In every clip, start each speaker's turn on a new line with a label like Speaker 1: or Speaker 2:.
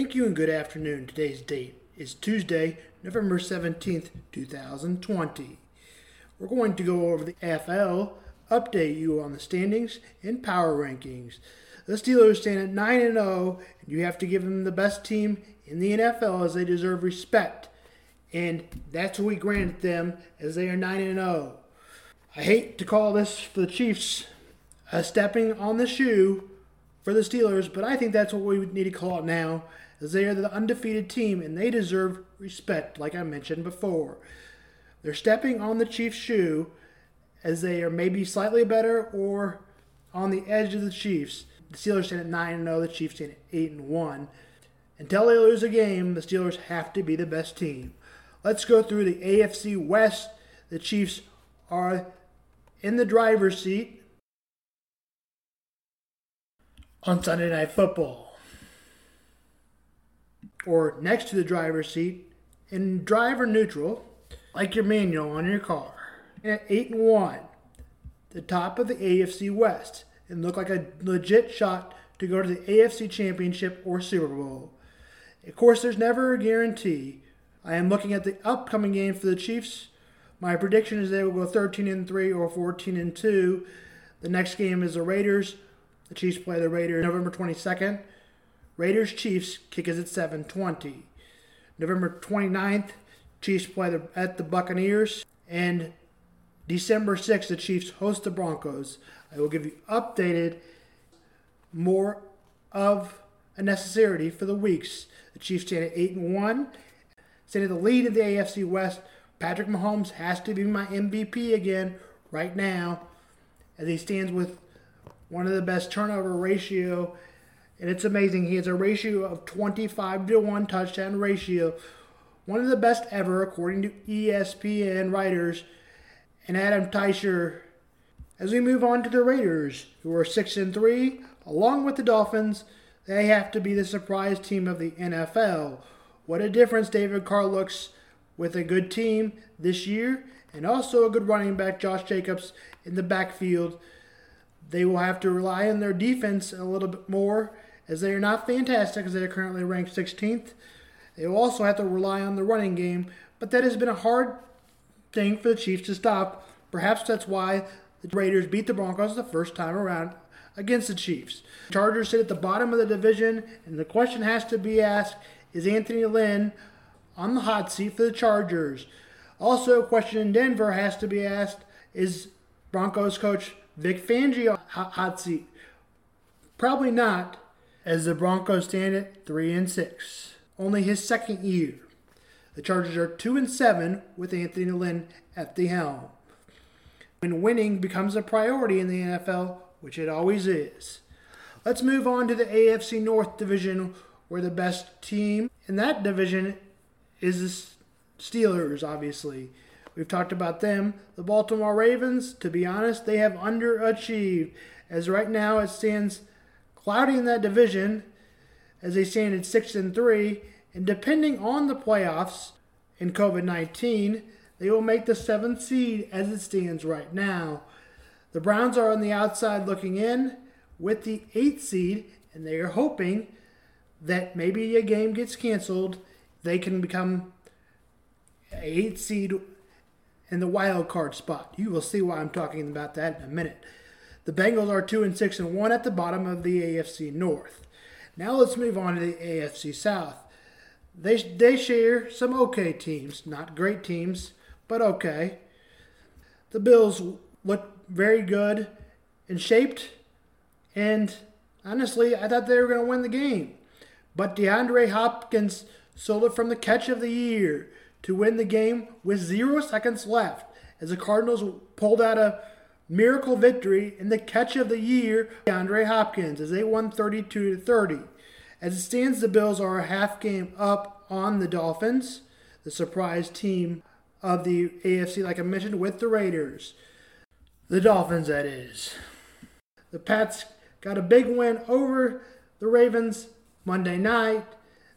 Speaker 1: Thank you and good afternoon. Today's date is Tuesday, November 17th, 2020. We're going to go over the AFL, update you on the standings and power rankings. The Steelers stand at 9 and 0, and you have to give them the best team in the NFL as they deserve respect. And that's what we grant them as they are 9 and 0. I hate to call this for the Chiefs a stepping on the shoe for the Steelers, but I think that's what we need to call it now, as they are the undefeated team and they deserve respect, like I mentioned before. They're stepping on the Chiefs' shoe as they are maybe slightly better or on the edge of the Chiefs. The Steelers stand at 9 0, the Chiefs stand at 8 1. Until they lose a game, the Steelers have to be the best team. Let's go through the AFC West. The Chiefs are in the driver's seat on Sunday Night Football. Or next to the driver's seat in driver neutral, like your manual on your car. At 8 and 1, the top of the AFC West, and look like a legit shot to go to the AFC Championship or Super Bowl. Of course, there's never a guarantee. I am looking at the upcoming game for the Chiefs. My prediction is they will go 13 and 3 or 14 and 2. The next game is the Raiders the Chiefs play the Raiders November 22nd. Raiders Chiefs kick is at 7:20. November 29th, Chiefs play the, at the Buccaneers and December 6th the Chiefs host the Broncos. I will give you updated more of a necessity for the weeks. The Chiefs stand at 8 and 1. Stand at the lead in the AFC West. Patrick Mahomes has to be my MVP again right now as he stands with one of the best turnover ratio, and it's amazing. He has a ratio of 25 to 1 touchdown ratio, one of the best ever according to ESPN writers and Adam Teicher. As we move on to the Raiders, who are 6 and 3, along with the Dolphins, they have to be the surprise team of the NFL. What a difference David Carr looks with a good team this year and also a good running back, Josh Jacobs, in the backfield. They will have to rely on their defense a little bit more as they are not fantastic as they are currently ranked 16th. They will also have to rely on the running game, but that has been a hard thing for the Chiefs to stop. Perhaps that's why the Raiders beat the Broncos the first time around against the Chiefs. Chargers sit at the bottom of the division, and the question has to be asked is Anthony Lynn on the hot seat for the Chargers? Also, a question in Denver has to be asked is Broncos coach Vic Fangio hot seat? Probably not, as the Broncos stand at three and six. Only his second year. The Chargers are two and seven with Anthony Lynn at the helm. When winning becomes a priority in the NFL, which it always is. Let's move on to the AFC North division, where the best team in that division is the Steelers, obviously. We've talked about them. The Baltimore Ravens, to be honest, they have underachieved. As right now it stands cloudy in that division as they stand at 6 and 3. And depending on the playoffs in COVID 19, they will make the seventh seed as it stands right now. The Browns are on the outside looking in with the eighth seed, and they are hoping that maybe a game gets canceled. They can become eighth seed in the wild card spot. You will see why I'm talking about that in a minute. The Bengals are 2 and 6 and 1 at the bottom of the AFC North. Now let's move on to the AFC South. They, they share some okay teams, not great teams, but okay. The Bills look very good and shaped, and honestly, I thought they were going to win the game. But DeAndre Hopkins sold it from the catch of the year to win the game with zero seconds left as the Cardinals pulled out a miracle victory in the catch of the year, DeAndre Hopkins, as they won 32 to 30. As it stands, the Bills are a half game up on the Dolphins, the surprise team of the AFC, like I mentioned, with the Raiders. The Dolphins, that is. The Pats got a big win over the Ravens Monday night.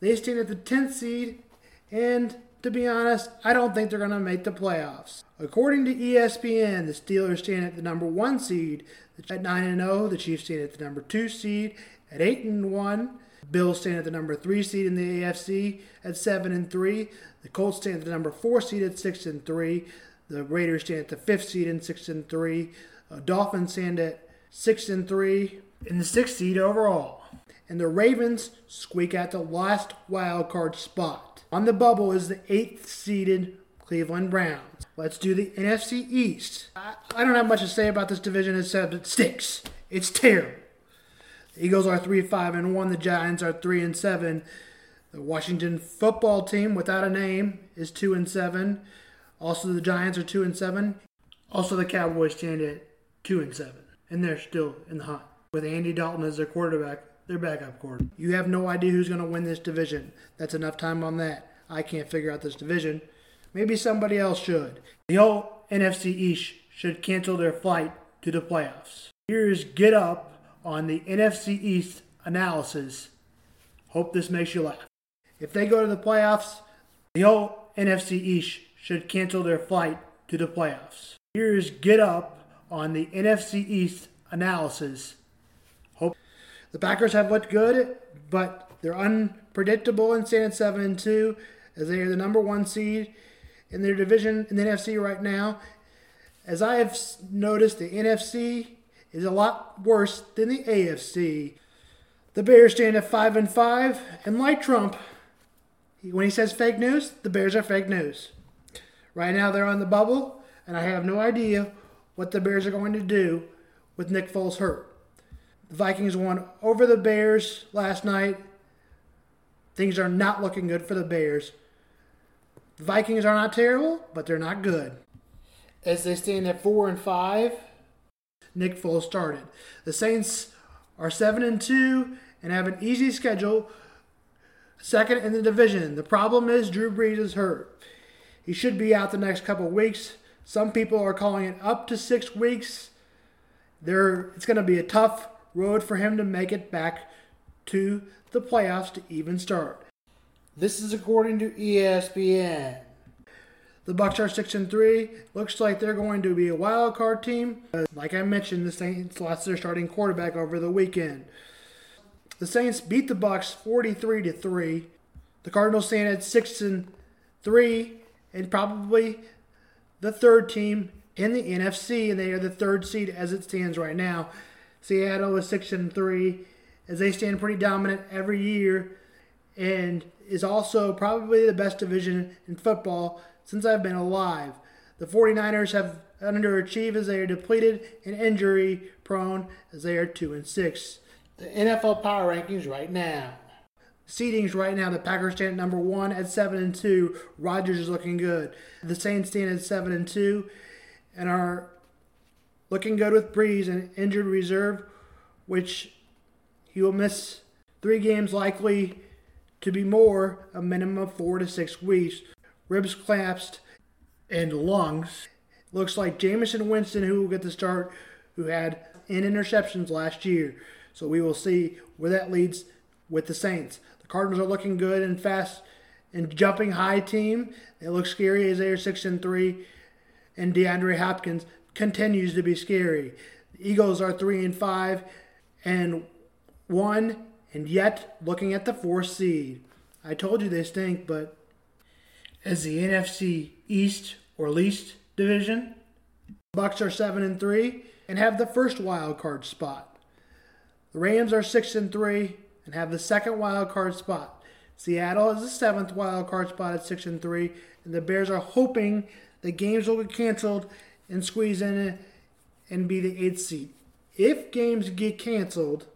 Speaker 1: They stand at the 10th seed, and to be honest, I don't think they're going to make the playoffs. According to ESPN, the Steelers stand at the number one seed at 9 and 0. The Chiefs stand at the number two seed at 8 and 1. Bills stand at the number three seed in the AFC at seven and three. The Colts stand at the number four seed at six and three. The Raiders stand at the fifth seed in six and three. Uh, Dolphins stand at six and three in the sixth seed overall. And the Ravens squeak out the last wild card spot. On the bubble is the eighth seeded Cleveland Browns. Let's do the NFC East. I, I don't have much to say about this division except it stinks. It's terrible. The Eagles are three five and one. The Giants are three and seven. The Washington football team, without a name, is two and seven. Also, the Giants are two and seven. Also, the Cowboys stand at two and seven, and they're still in the hunt with Andy Dalton as their quarterback, their backup quarterback. You have no idea who's going to win this division. That's enough time on that. I can't figure out this division. Maybe somebody else should. The whole NFC East should cancel their flight to the playoffs. Here's Get Up on the NFC East analysis. Hope this makes you laugh. If they go to the playoffs, the whole NFC East should cancel their flight to the playoffs. Here's Get Up on the NFC East analysis. The Packers have looked good, but they're unpredictable and stand at seven and two as they are the number one seed in their division in the NFC right now. As I have noticed, the NFC is a lot worse than the AFC. The Bears stand at five and five, and like Trump, when he says fake news, the Bears are fake news. Right now, they're on the bubble, and I have no idea what the Bears are going to do with Nick Foles hurt. The Vikings won over the Bears last night. Things are not looking good for the Bears. The Vikings are not terrible, but they're not good. As they stand at four and five, Nick Foles started. The Saints are seven and two and have an easy schedule, second in the division. The problem is Drew Brees is hurt. He should be out the next couple weeks. Some people are calling it up to six weeks. There, it's going to be a tough road for him to make it back to the playoffs to even start. This is according to ESPN. The Bucks are six and three. Looks like they're going to be a wild card team. Uh, like I mentioned, the Saints lost their starting quarterback over the weekend. The Saints beat the Bucks 43 to three. The Cardinals stand at six and three, and probably the third team in the NFC, and they are the third seed as it stands right now. Seattle is six and three, as they stand pretty dominant every year, and is also probably the best division in football since I've been alive. The 49ers have underachieved as they are depleted and injury prone as they are 2 and 6. The NFL power rankings right now. Seedings right now, the Packers stand at number one at seven and two. Rodgers is looking good. The Saints stand at seven and two, and are looking good with Brees and injured reserve, which he will miss three games likely to be more, a minimum of four to six weeks. Ribs collapsed and lungs. Looks like Jameis Winston, who will get the start, who had in interceptions last year. So we will see where that leads with the Saints. The Cardinals are looking good and fast and jumping high team. They look scary as they are six and three. And DeAndre Hopkins continues to be scary. The Eagles are three and five and one and yet looking at the fourth seed. I told you they stink, but as the NFC East or least division, Bucks are seven and three and have the first wild card spot. The Rams are six and three and have the second wild card spot. Seattle is the seventh wild card spot at six and three, and the Bears are hoping the games will get canceled and squeeze in it, and be the eighth seed. If games get canceled,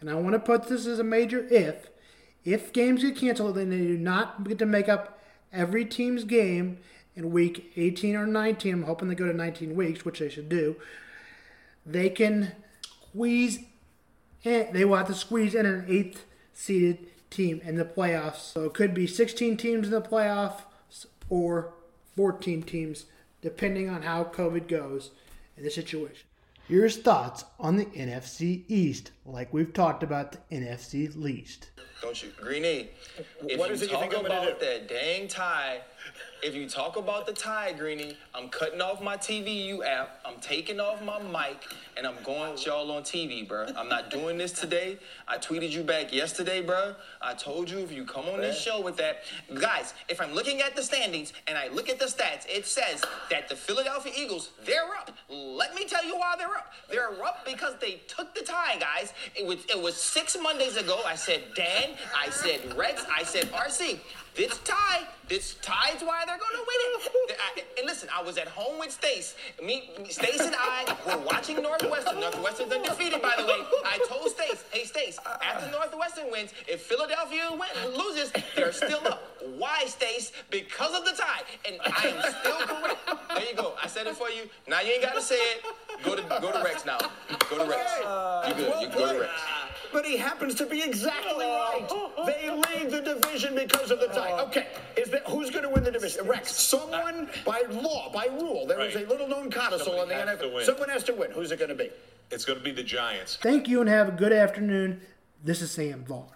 Speaker 1: and I want to put this as a major if, if games get canceled, then they do not get to make up every team's game in week 18 or 19. I'm hoping they go to 19 weeks, which they should do. They can squeeze in, they will have to squeeze in an eighth seeded team in the playoffs. So it could be 16 teams in the playoffs or 14 teams, depending on how COVID goes in the situation. Here's thoughts on the NFC East, like we've talked about the NFC least.
Speaker 2: Don't you, Greeny? If
Speaker 3: What
Speaker 2: you
Speaker 3: is it you
Speaker 2: talk
Speaker 3: think gonna
Speaker 2: about that dang tie if you talk about the tie, Greeny, I'm cutting off my TVU app. I'm taking off my mic, and I'm going with y'all on TV, bro. I'm not doing this today. I tweeted you back yesterday, bro. I told you if you come on this show with that, guys. If I'm looking at the standings and I look at the stats, it says that the Philadelphia Eagles they're up. Let me tell you why they're up. They're up because they took the tie, guys. It was it was six Mondays ago. I said Dan. I said Rex. I said RC. This tie, this tie is why they're gonna win it. And listen, I was at home with Stace. Me, Stace and I were watching Northwestern. Northwestern's undefeated, by the way. I told Stace, hey Stace, after Northwestern wins, if Philadelphia win, loses, they're still up. Why, Stace? Because of the tie. And I am still correct. There you go. I said it for you. Now you ain't gotta say it. Go to go to Rex now. Go to Rex. You good? You go to Rex.
Speaker 3: But he happens to be exactly right. They lead the division because of the tie. Uh, okay, is that who's going to win the division? Rex. Someone uh, by law, by rule, there is
Speaker 4: Right.
Speaker 3: a little known codicil in the
Speaker 4: has
Speaker 3: NFL. Someone has to win. Who's it going to be?
Speaker 4: It's going to be the Giants.
Speaker 1: Thank you and have a good afternoon. This is Sam Vaughn.